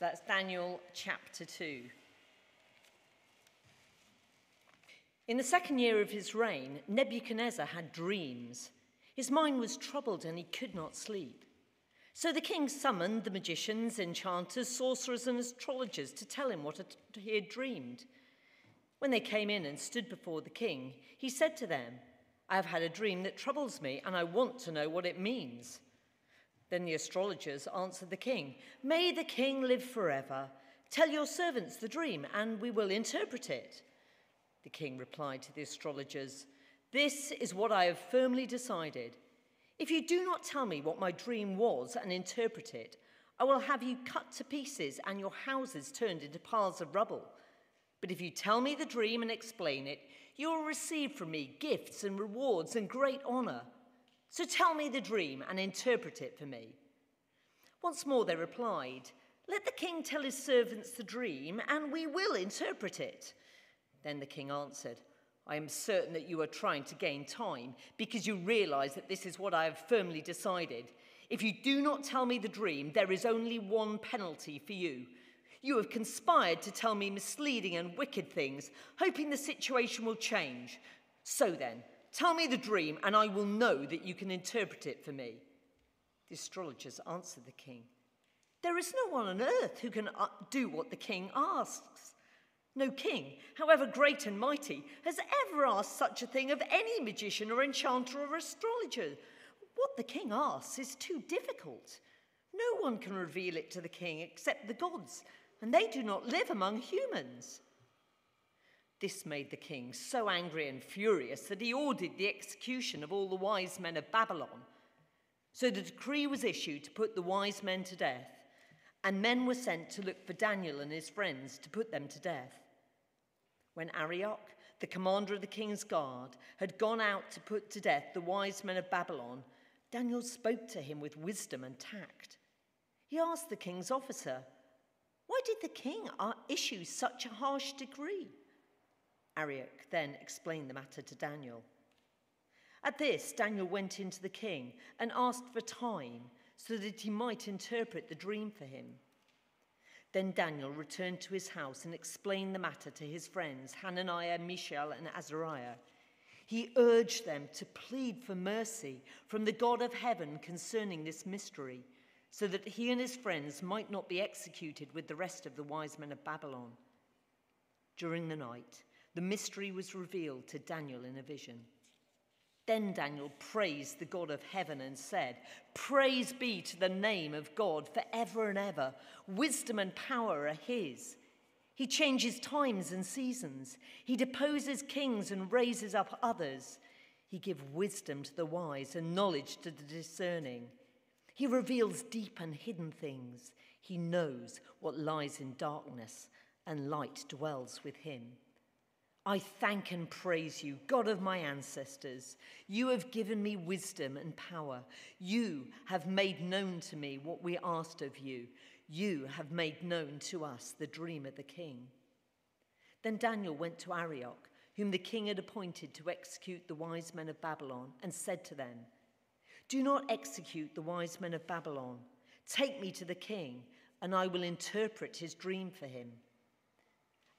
So that's Daniel chapter 2. In the second year of his reign, Nebuchadnezzar had dreams. His mind was troubled and he could not sleep. So the king summoned the magicians, enchanters, sorcerers, and astrologers to tell him what he had dreamed. When they came in and stood before the king, he said to them, I have had a dream that troubles me, and I want to know what it means. Then the astrologers answered the king, May the king live forever. Tell your servants the dream, and we will interpret it. The king replied to the astrologers, This is what I have firmly decided. If you do not tell me what my dream was and interpret it, I will have you cut to pieces and your houses turned into piles of rubble. But if you tell me the dream and explain it, you will receive from me gifts and rewards and great honor. So tell me the dream and interpret it for me. Once more they replied, Let the king tell his servants the dream, and we will interpret it. Then the king answered, I am certain that you are trying to gain time because you realize that this is what I have firmly decided. If you do not tell me the dream, there is only one penalty for you. You have conspired to tell me misleading and wicked things, hoping the situation will change. So then, tell me the dream, and I will know that you can interpret it for me. The astrologers answered the king There is no one on earth who can uh, do what the king asks. No king, however great and mighty, has ever asked such a thing of any magician or enchanter or astrologer. What the king asks is too difficult. No one can reveal it to the king except the gods, and they do not live among humans. This made the king so angry and furious that he ordered the execution of all the wise men of Babylon. So the decree was issued to put the wise men to death, and men were sent to look for Daniel and his friends to put them to death. When Arioch, the commander of the king's guard, had gone out to put to death the wise men of Babylon, Daniel spoke to him with wisdom and tact. He asked the king's officer, Why did the king uh, issue such a harsh decree? Then explained the matter to Daniel. At this, Daniel went into the king and asked for time so that he might interpret the dream for him. Then Daniel returned to his house and explained the matter to his friends, Hananiah, Mishael, and Azariah. He urged them to plead for mercy from the God of heaven concerning this mystery, so that he and his friends might not be executed with the rest of the wise men of Babylon. During the night, the mystery was revealed to Daniel in a vision. Then Daniel praised the God of heaven and said, Praise be to the name of God forever and ever. Wisdom and power are his. He changes times and seasons. He deposes kings and raises up others. He gives wisdom to the wise and knowledge to the discerning. He reveals deep and hidden things. He knows what lies in darkness, and light dwells with him. I thank and praise you, God of my ancestors. You have given me wisdom and power. You have made known to me what we asked of you. You have made known to us the dream of the king. Then Daniel went to Arioch, whom the king had appointed to execute the wise men of Babylon, and said to them, Do not execute the wise men of Babylon. Take me to the king, and I will interpret his dream for him.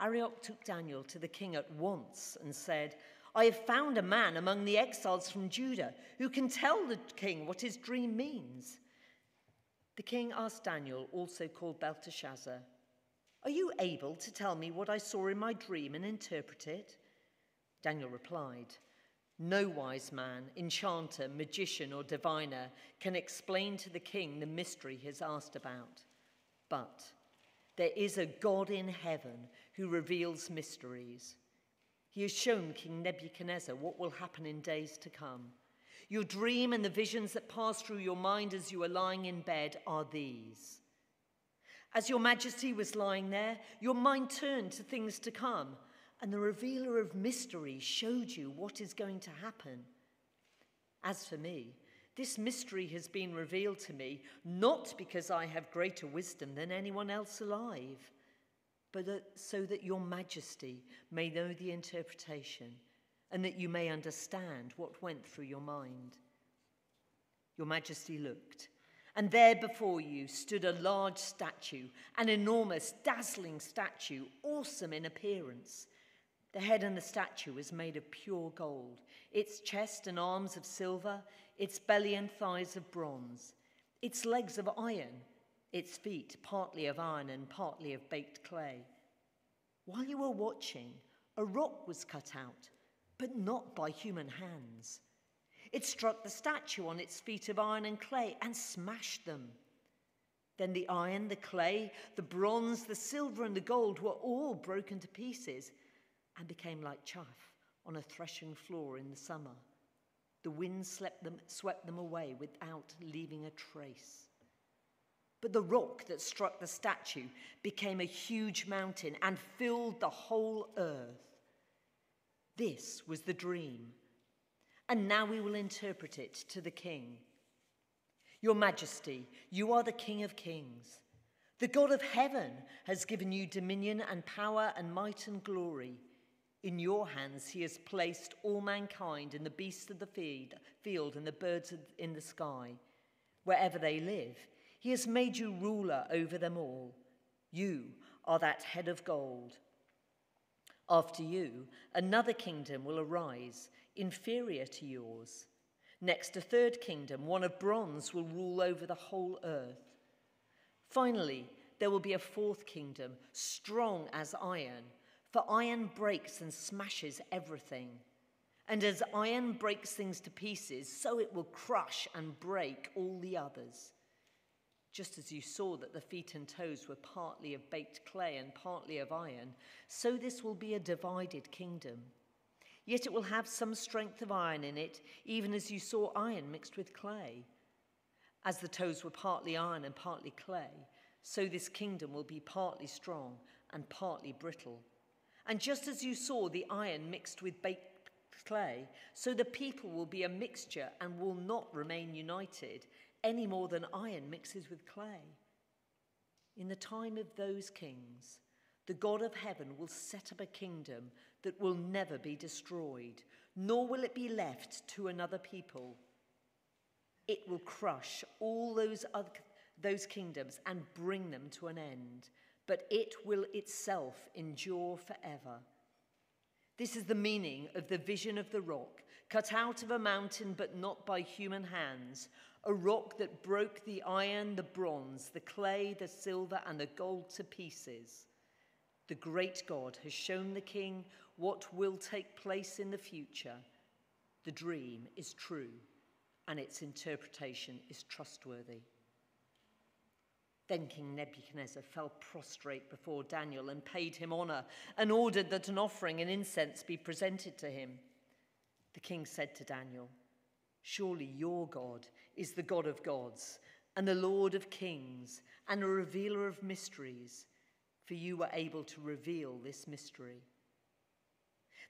Arioch took Daniel to the king at once and said, I have found a man among the exiles from Judah who can tell the king what his dream means. The king asked Daniel, also called Belteshazzar, Are you able to tell me what I saw in my dream and interpret it? Daniel replied, No wise man, enchanter, magician, or diviner can explain to the king the mystery he has asked about. But there is a God in heaven who reveals mysteries. He has shown King Nebuchadnezzar what will happen in days to come. Your dream and the visions that pass through your mind as you are lying in bed are these. As your majesty was lying there, your mind turned to things to come, and the revealer of mysteries showed you what is going to happen. As for me, this mystery has been revealed to me not because I have greater wisdom than anyone else alive, but that, so that your majesty may know the interpretation and that you may understand what went through your mind. Your majesty looked, And there before you stood a large statue, an enormous, dazzling statue, awesome in appearance. The head and the statue was made of pure gold, its chest and arms of silver, its belly and thighs of bronze, its legs of iron, its feet partly of iron and partly of baked clay. While you were watching, a rock was cut out, but not by human hands. It struck the statue on its feet of iron and clay and smashed them. Then the iron, the clay, the bronze, the silver, and the gold were all broken to pieces and became like chaff on a threshing floor in the summer. The wind swept them, swept them away without leaving a trace. But the rock that struck the statue became a huge mountain and filled the whole earth. This was the dream and now we will interpret it to the king. Your Majesty, you are the King of kings. The God of heaven has given you dominion and power and might and glory. In your hands he has placed all mankind and the beasts of the field and the birds in the sky. Wherever they live, he has made you ruler over them all. You are that head of gold. After you, another kingdom will arise inferior to yours. Next, a third kingdom, one of bronze, will rule over the whole earth. Finally, there will be a fourth kingdom, strong as iron, for iron breaks and smashes everything. And as iron breaks things to pieces, so it will crush and break all the others. Just as you saw that the feet and toes were partly of baked clay and partly of iron, so this will be a divided kingdom. Yet it will have some strength of iron in it, even as you saw iron mixed with clay. As the toes were partly iron and partly clay, so this kingdom will be partly strong and partly brittle. And just as you saw the iron mixed with baked clay, so the people will be a mixture and will not remain united any more than iron mixes with clay. In the time of those kings, the God of heaven will set up a kingdom that will never be destroyed, nor will it be left to another people. It will crush all those, other, those kingdoms and bring them to an end, but it will itself endure forever. This is the meaning of the vision of the rock, cut out of a mountain but not by human hands, a rock that broke the iron, the bronze, the clay, the silver, and the gold to pieces. The great God has shown the king what will take place in the future. The dream is true and its interpretation is trustworthy. Then King Nebuchadnezzar fell prostrate before Daniel and paid him honor and ordered that an offering and incense be presented to him. The king said to Daniel, Surely your God is the God of gods and the Lord of kings and a revealer of mysteries, for you were able to reveal this mystery.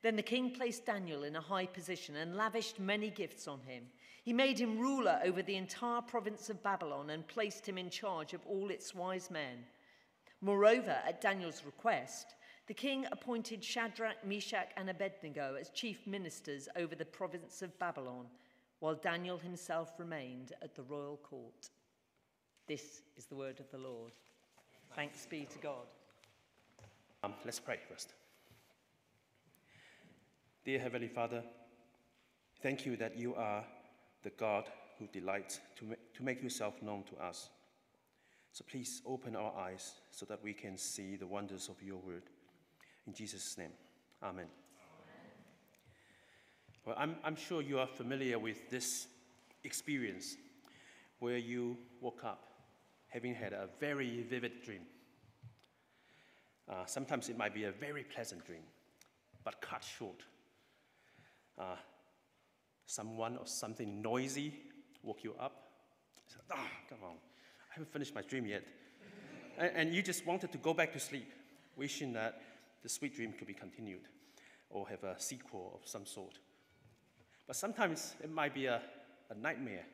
Then the king placed Daniel in a high position and lavished many gifts on him. He made him ruler over the entire province of Babylon and placed him in charge of all its wise men. Moreover, at Daniel's request, the king appointed Shadrach, Meshach, and Abednego as chief ministers over the province of Babylon, while Daniel himself remained at the royal court. This is the word of the Lord. Thanks be to God. Um, let's pray first. Dear Heavenly Father, thank you that you are the God who delights to, ma- to make yourself known to us. So please open our eyes so that we can see the wonders of your word. In Jesus' name, Amen. Well, I'm, I'm sure you are familiar with this experience where you woke up having had a very vivid dream. Uh, sometimes it might be a very pleasant dream, but cut short uh, someone or something noisy woke you up. Said, oh, come on, I haven't finished my dream yet. and, and you just wanted to go back to sleep, wishing that the sweet dream could be continued or have a sequel of some sort. But sometimes it might be a, a nightmare,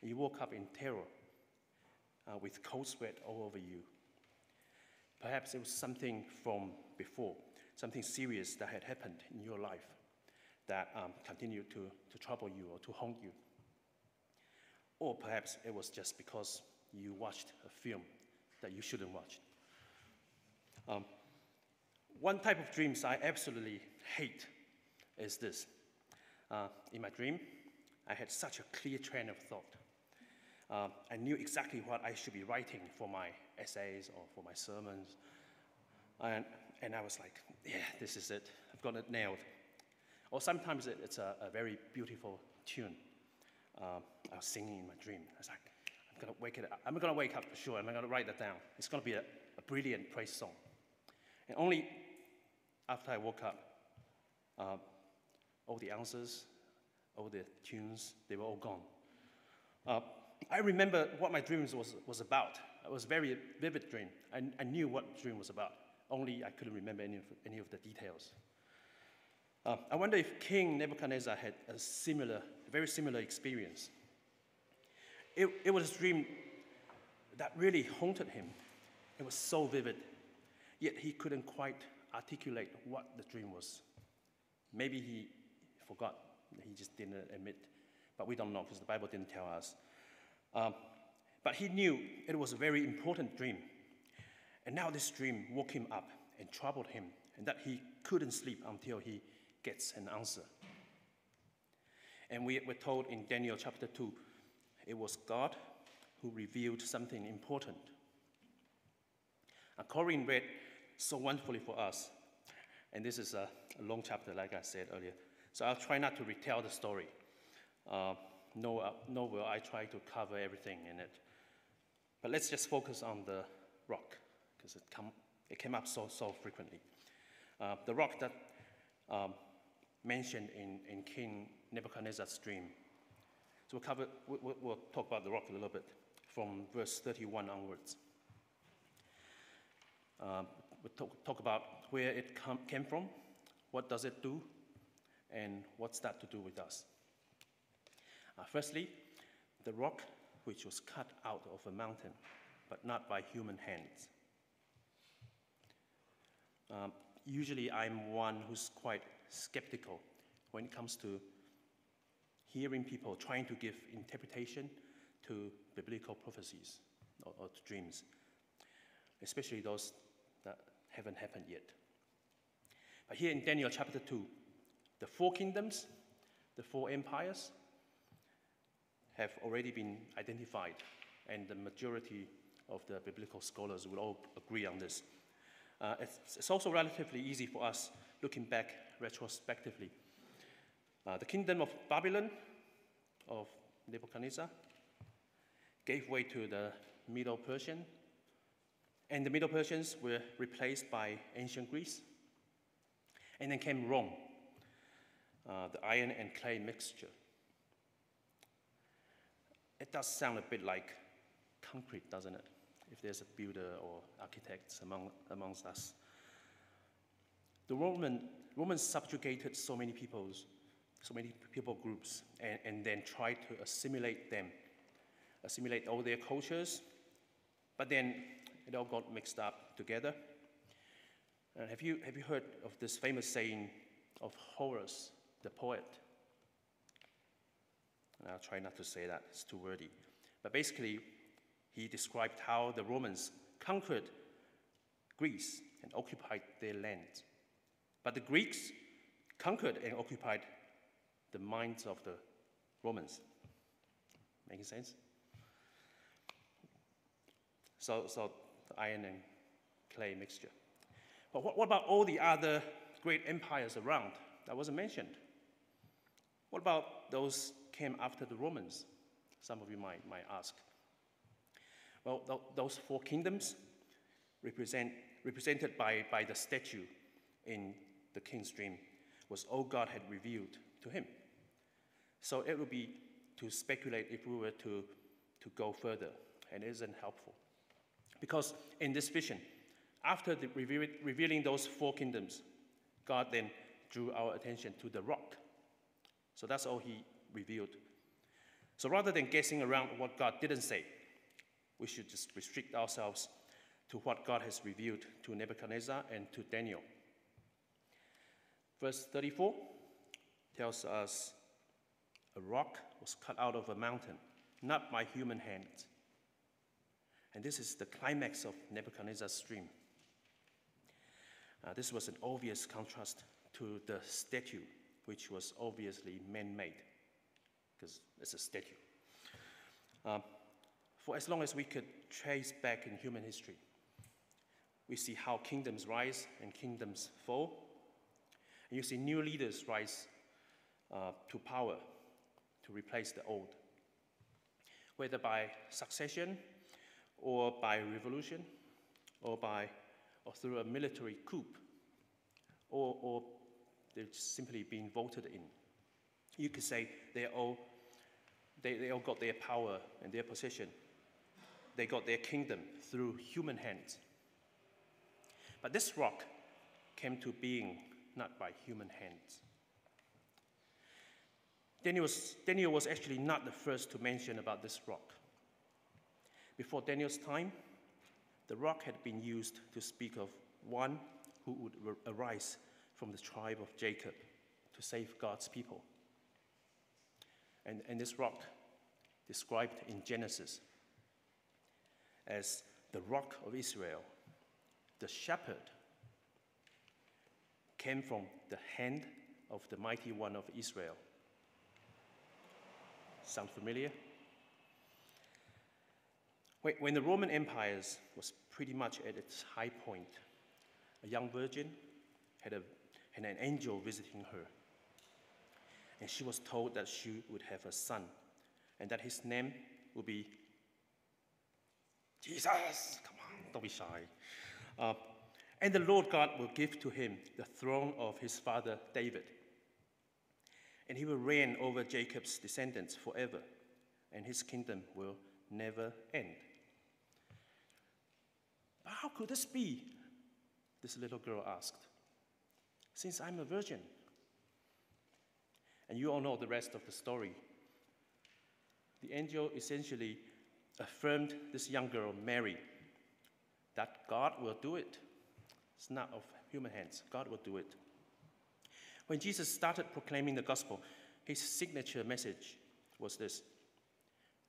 and you woke up in terror uh, with cold sweat all over you. Perhaps it was something from before, something serious that had happened in your life that um, continue to, to trouble you or to haunt you. Or perhaps it was just because you watched a film that you shouldn't watch. Um, one type of dreams I absolutely hate is this. Uh, in my dream, I had such a clear train of thought. Uh, I knew exactly what I should be writing for my essays or for my sermons. And, and I was like, yeah, this is it. I've got it nailed. Or sometimes it, it's a, a, very beautiful tune. Uh, I was singing in my dream. I was like, I'm gonna wake it up. I'm gonna wake up for sure. I'm gonna write that down. It's gonna be a, a brilliant praise song. And only after I woke up, uh, all the answers, all the tunes, they were all gone. Uh, I remember what my dreams was, was about. It was a very vivid dream. I, I knew what dream was about, only I couldn't remember any of, any of the details. Uh, I wonder if King Nebuchadnezzar had a similar, very similar experience. It, it was a dream that really haunted him. It was so vivid, yet he couldn't quite articulate what the dream was. Maybe he forgot, he just didn't admit, but we don't know because the Bible didn't tell us. Um, but he knew it was a very important dream. And now this dream woke him up and troubled him, and that he couldn't sleep until he gets an answer. And we were told in Daniel chapter 2 it was God who revealed something important. Corinne read so wonderfully for us, and this is a, a, long chapter, like I said earlier. So I'll try not to retell the story. Uh, nor, uh, nor will I try to cover everything in it. But let's just focus on the rock, because it, it came up so, so frequently. Uh, the rock that um, mentioned in, in King Nebuchadnezzar's dream. So we'll, cover, we'll, we'll talk about the rock a little bit from verse 31 onwards. Um, we'll talk, talk about where it com- came from, what does it do, and what's that to do with us. Uh, firstly, the rock which was cut out of a mountain, but not by human hands. Um, usually, I'm one who's quite skeptical when it comes to hearing people trying to give interpretation to biblical prophecies or, or to dreams, especially those that haven't happened yet. But here in Daniel chapter 2, the four kingdoms, the four empires, have already been identified, and the majority of the biblical scholars will all agree on this. Uh, it's, it's, also relatively easy for us looking back retrospectively. Uh, the kingdom of Babylon, of Nebuchadnezzar, gave way to the Medo-Persian, and the Medo-Persians were replaced by ancient Greece. And then came Rome, uh, the iron and clay mixture. It does sound a bit like concrete, doesn't it? If there's a builder or architect among, amongst us. The Roman, Romans subjugated so many peoples, so many people groups, and, and then tried to assimilate them, assimilate all their cultures, but then it all got mixed up together. And have you, have you heard of this famous saying of Horace, the poet? And I'll try not to say that, it's too wordy. But basically, he described how the Romans conquered Greece and occupied their land. But the Greeks conquered and occupied the minds of the Romans. Making sense? So, so iron and clay mixture. But what, what about all the other great empires around that wasn't mentioned? What about those came after the Romans? Some of you might, might ask. Well, th- those four kingdoms represent, represented by, by the statue in the king's dream was all God had revealed to him. So it would be to speculate if we were to, to go further, and it isn't helpful. Because in this vision, after the reveal, revealing those four kingdoms, God then drew our attention to the rock. So that's all he revealed. So rather than guessing around what God didn't say, we should just restrict ourselves to what God has revealed to Nebuchadnezzar and to Daniel. Verse 34 tells us a rock was cut out of a mountain, not by human hands. And this is the climax of Nebuchadnezzar's dream. Uh, this was an obvious contrast to the statue, which was obviously man made, because it's a statue. Um, for as long as we could trace back in human history, we see how kingdoms rise and kingdoms fall. And you see new leaders rise uh, to power to replace the old, whether by succession or by revolution or by or through a military coup or, or they're simply being voted in. You could say they all, they, they all got their power and their position. They got their kingdom through human hands. But this rock came to being not by human hands. Daniel was, Daniel was actually not the first to mention about this rock. Before Daniel's time, the rock had been used to speak of one who would arise from the tribe of Jacob to save God's people. And, and this rock, described in Genesis as the rock of Israel, the shepherd, came from the hand of the mighty one of Israel. Sound familiar? When the Roman Empire was pretty much at its high point, a young virgin had, a, had an angel visiting her. And she was told that she would have a son and that his name would be Jesus. Come on, don't be shy. Uh, and the Lord God will give to him the throne of his father David. And he will reign over Jacob's descendants forever, and his kingdom will never end. But how could this be? This little girl asked. Since I'm a virgin. And you all know the rest of the story. The angel essentially affirmed this young girl, Mary, that God will do it. It's not of human hands, God will do it. When Jesus started proclaiming the gospel, his signature message was this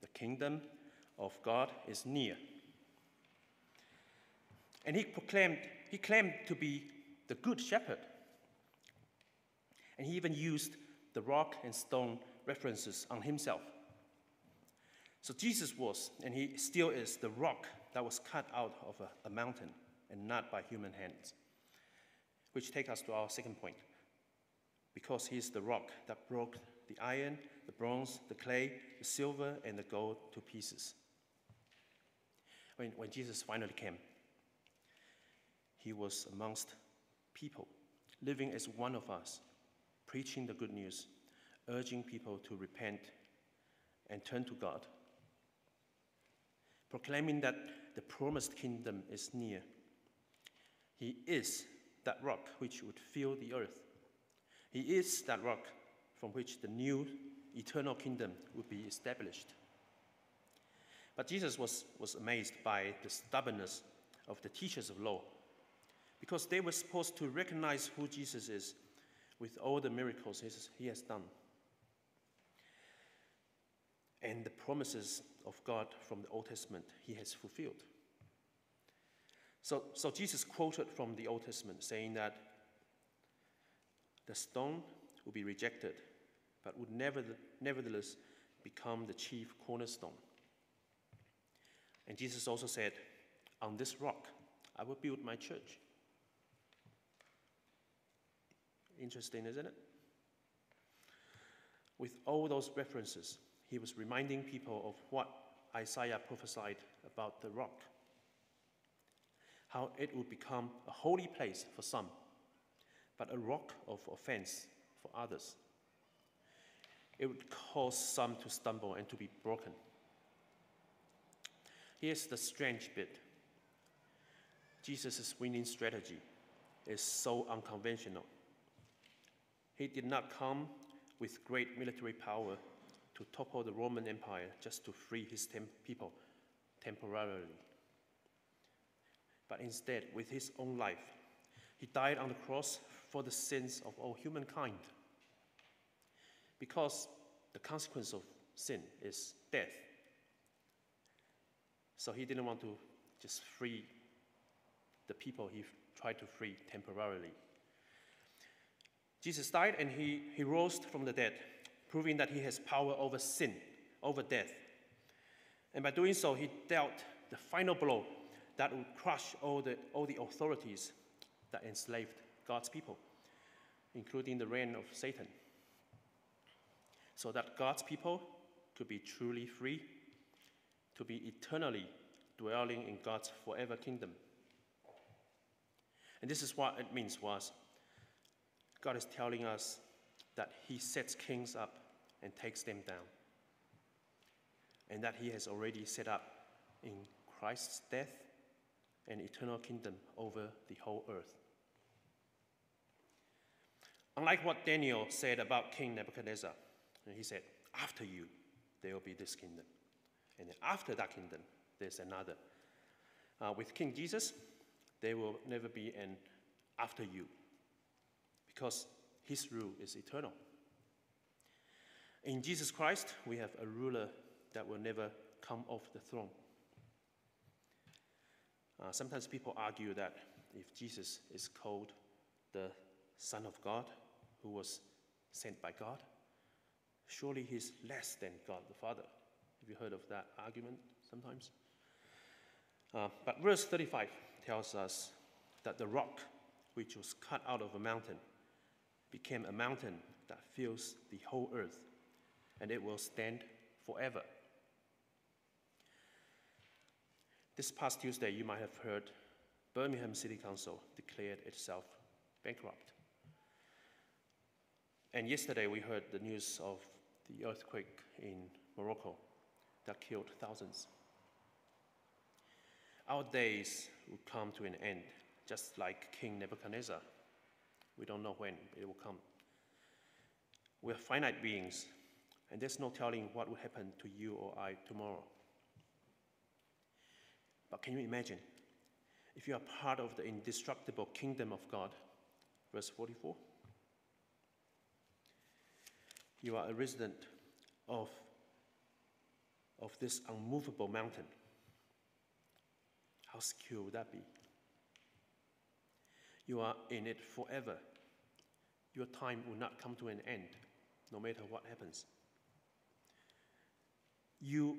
The kingdom of God is near. And he proclaimed, he claimed to be the good shepherd. And he even used the rock and stone references on himself. So Jesus was, and he still is, the rock that was cut out of a, a mountain and not by human hands. Which takes us to our second point. Because he is the rock that broke the iron, the bronze, the clay, the silver, and the gold to pieces. When, when Jesus finally came, he was amongst people, living as one of us, preaching the good news, urging people to repent and turn to God, proclaiming that the promised kingdom is near. He is that rock which would fill the earth. He is that rock from which the new eternal kingdom would be established. But Jesus was, was amazed by the stubbornness of the teachers of law because they were supposed to recognize who Jesus is with all the miracles he has done and the promises of God from the Old Testament he has fulfilled. So, so Jesus quoted from the Old Testament saying that the stone will be rejected, but would never, nevertheless become the chief cornerstone. And Jesus also said, On this rock I will build my church Interesting, isn't it? With all those references, he was reminding people of what Isaiah prophesied about the rock. How it would become a holy place for some, but a rock of offense for others. It would cause some to stumble and to be broken. Here's the strange bit Jesus' winning strategy is so unconventional. He did not come with great military power to topple the Roman Empire just to free his tem- people temporarily. But instead, with his own life, he died on the cross for the sins of all humankind. Because the consequence of sin is death, So he didn't want to just free the people he tried to free temporarily. Jesus died and he, he rose from the dead, proving that he has power over sin, over death. And by doing so, he dealt the final blow that would crush all the, all the authorities that enslaved God's people, including the reign of Satan, so that God's people could be truly free, to be eternally dwelling in God's forever kingdom. And this is what it means was God is telling us that He sets kings up and takes them down. And that He has already set up in Christ's death an eternal kingdom over the whole earth. Unlike what Daniel said about King Nebuchadnezzar, he said, After you, there will be this kingdom. And after that kingdom, there's another. Uh, with King Jesus, there will never be an after you because his rule is eternal. In Jesus Christ, we have a ruler that will never come off the throne. Uh, sometimes people argue that if Jesus is called the Son of God, who was sent by God, surely he's less than God the Father. Have you heard of that argument sometimes? Uh, but verse 35 tells us that the rock which was cut out of a mountain became a mountain that fills the whole earth, and it will stand forever. This past Tuesday, you might have heard Birmingham City Council declared itself bankrupt. And yesterday, we heard the news of the earthquake in Morocco that killed thousands. Our days will come to an end, just like King Nebuchadnezzar. We don't know when it will come. We're finite beings, and there's no telling what will happen to you or I tomorrow. But can you imagine if you are part of the indestructible kingdom of God? Verse 44. You are a resident of, of this unmovable mountain. How secure would that be? You are in it forever. Your time will not come to an end, no matter what happens. You,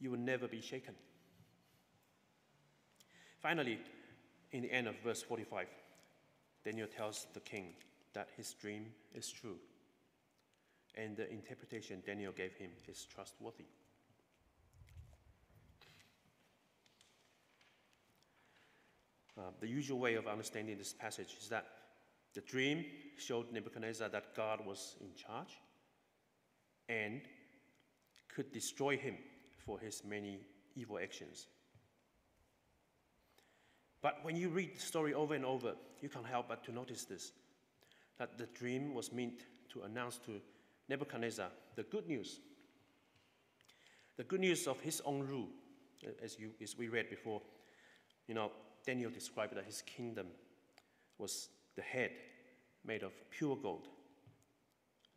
you will never be shaken. Finally, in the end of verse 45, Daniel tells the king that his dream is true, and the interpretation Daniel gave him is trustworthy. Uh, the usual way of understanding this passage is that the dream showed Nebuchadnezzar that God was in charge and could destroy him for his many evil actions. But when you read the story over and over, you can't help but to notice this that the dream was meant to announce to Nebuchadnezzar the good news. The good news of his own rule, as, you, as we read before. You know, Daniel described that his kingdom was the head made of pure gold.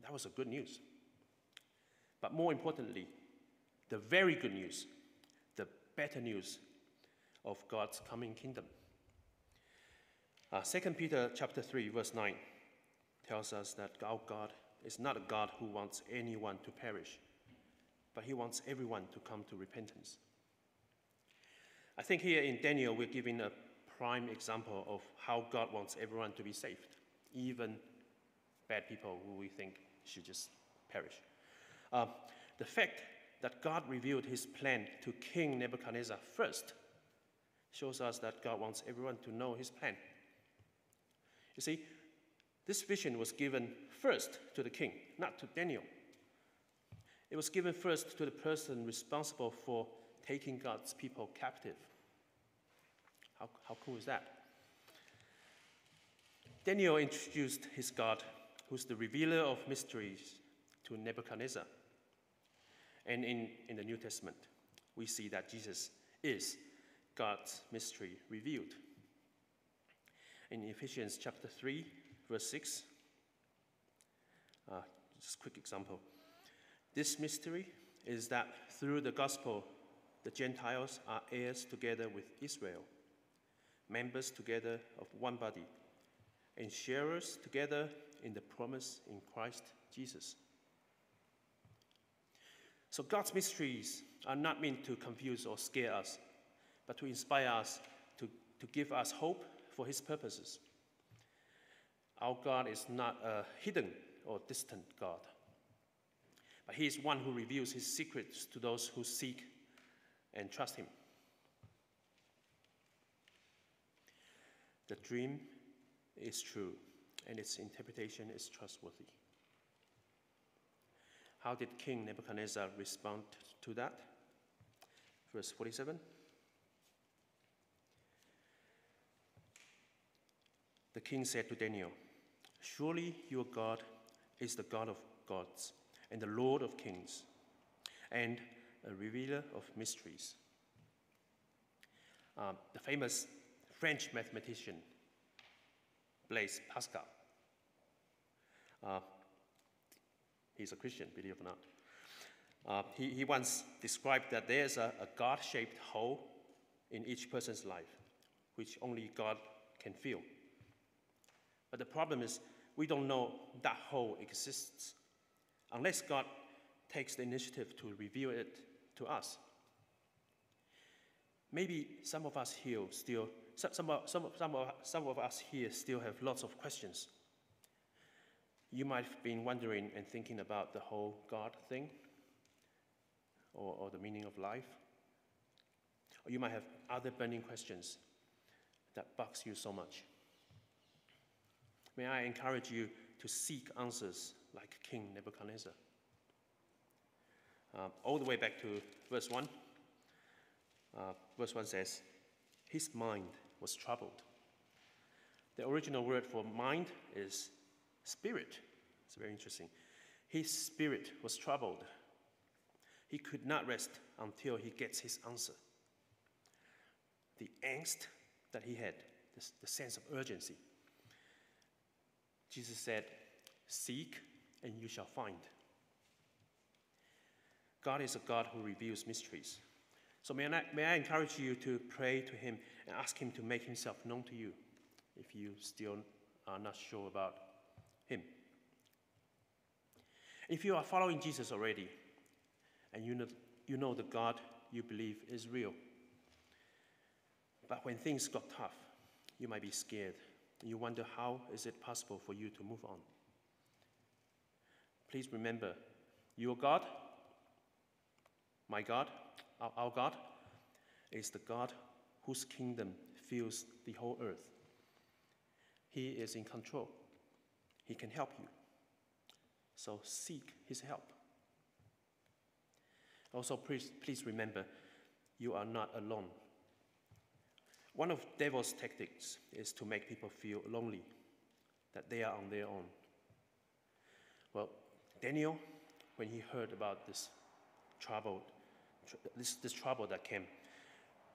That was a good news. But more importantly, the very good news, the better news of God's coming kingdom. Uh, 2 Peter chapter 3, verse 9 tells us that our God is not a God who wants anyone to perish, but he wants everyone to come to repentance. I think here in Daniel, we're giving a prime example of how God wants everyone to be saved, even bad people who we think should just perish. Uh, the fact that God revealed his plan to King Nebuchadnezzar first shows us that God wants everyone to know his plan. You see, this vision was given first to the king, not to Daniel. It was given first to the person responsible for taking God's people captive. How, how cool is that? Daniel introduced his God, who's the revealer of mysteries, to Nebuchadnezzar. And in, in the New Testament, we see that Jesus is God's mystery revealed. In Ephesians chapter 3, verse 6, uh, just a quick example. This mystery is that through the gospel, the Gentiles are heirs together with Israel, members together of one body, and sharers together in the promise in Christ Jesus. So God's mysteries are not meant to confuse or scare us, but to inspire us, to, to give us hope for His purposes. Our God is not a hidden or distant God, but He is one who reveals His secrets to those who seek and trust Him. The dream is true, and its interpretation is trustworthy. How did King Nebuchadnezzar respond to that? Verse 47. The king said to Daniel, Surely your God is the God of gods and the Lord of kings and a revealer of mysteries. Um, the famous French mathematician Blaise Pascal. Uh, he's a Christian, believe it or not. Uh, he, he once described that there's a, a God shaped hole in each person's life, which only God can fill. But the problem is, we don't know that hole exists unless God takes the initiative to reveal it to us. Maybe some of us here still, some, some, some, some, some of us here still have lots of questions. You might have been wondering and thinking about the whole God thing or, or the meaning of life. Or you might have other burning questions that bugs you so much. May I encourage you to seek answers like King Nebuchadnezzar. Uh, all the way back to verse 1. Uh, verse 1 says, His mind was troubled. The original word for mind is spirit. It's very interesting. His spirit was troubled. He could not rest until he gets his answer. The angst that he had, the sense of urgency. Jesus said, Seek and you shall find. God is a God who reveals mysteries. So may I, may I encourage you to pray to Him and ask Him to make Himself known to you if you still are not sure about Him. If you are following Jesus already and you know, you know the God you believe is real, but when things got tough, you might be scared. You wonder how is it possible for you to move on? Please remember, your God, my God, our, our God, is the God whose kingdom fills the whole earth. He is in control. He can help you. So seek his help. Also, please, please remember, you are not alone. One of devil's tactics is to make people feel lonely, that they are on their own. Well, Daniel, when he heard about this trouble, this, this trouble that came,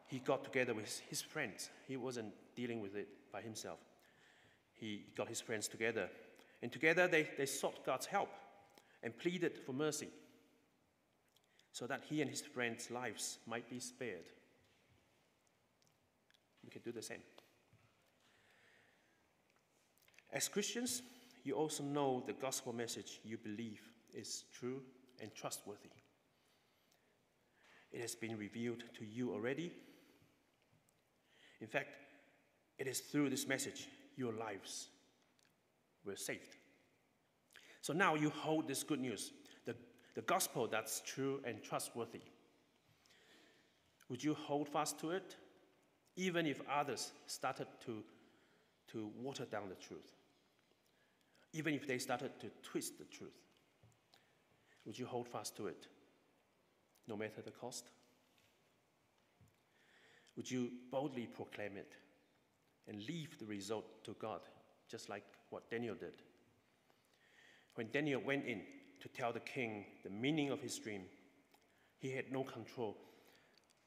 he got together with his friends. He wasn't dealing with it by himself. He got his friends together, and together they, they sought God's help and pleaded for mercy so that he and his friends' lives might be spared. We can do the same. As Christians, you also know the gospel message you believe is true and trustworthy. It has been revealed to you already. In fact, it is through this message your lives were saved. So now you hold this good news, the, the gospel that's true and trustworthy. Would you hold fast to it, even if others started to, to water down the truth? even if they started to twist the truth? Would you hold fast to it, no matter the cost? Would you boldly proclaim it and leave the result to God, just like what Daniel did? When Daniel went in to tell the king the meaning of his dream, he had no control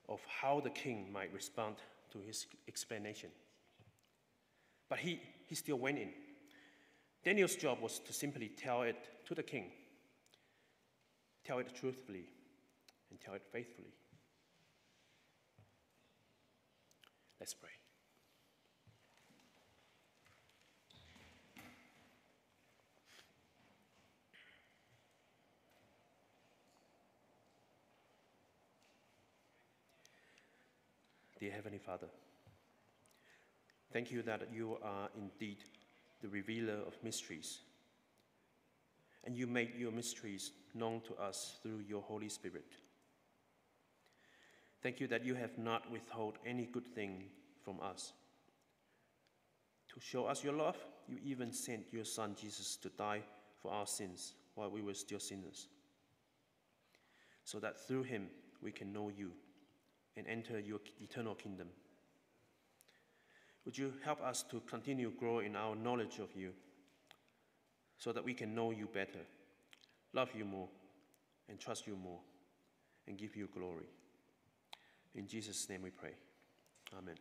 of how the king might respond to his explanation. But he, he still went in. Daniel's job was to simply tell it to the king, tell it truthfully, and tell it faithfully. Let's pray. Dear Heavenly Father, thank you that you are indeed the revealer of mysteries, and you make your mysteries known to us through your Holy Spirit. Thank you that you have not withheld any good thing from us. To show us your love, you even sent your Son Jesus to die for our sins while we were still sinners, so that through him we can know you and enter your eternal kingdom. Would you help us to continue grow in our knowledge of you so that we can know you better, love you more, and trust you more, and give you glory? In Jesus' name we pray. Amen.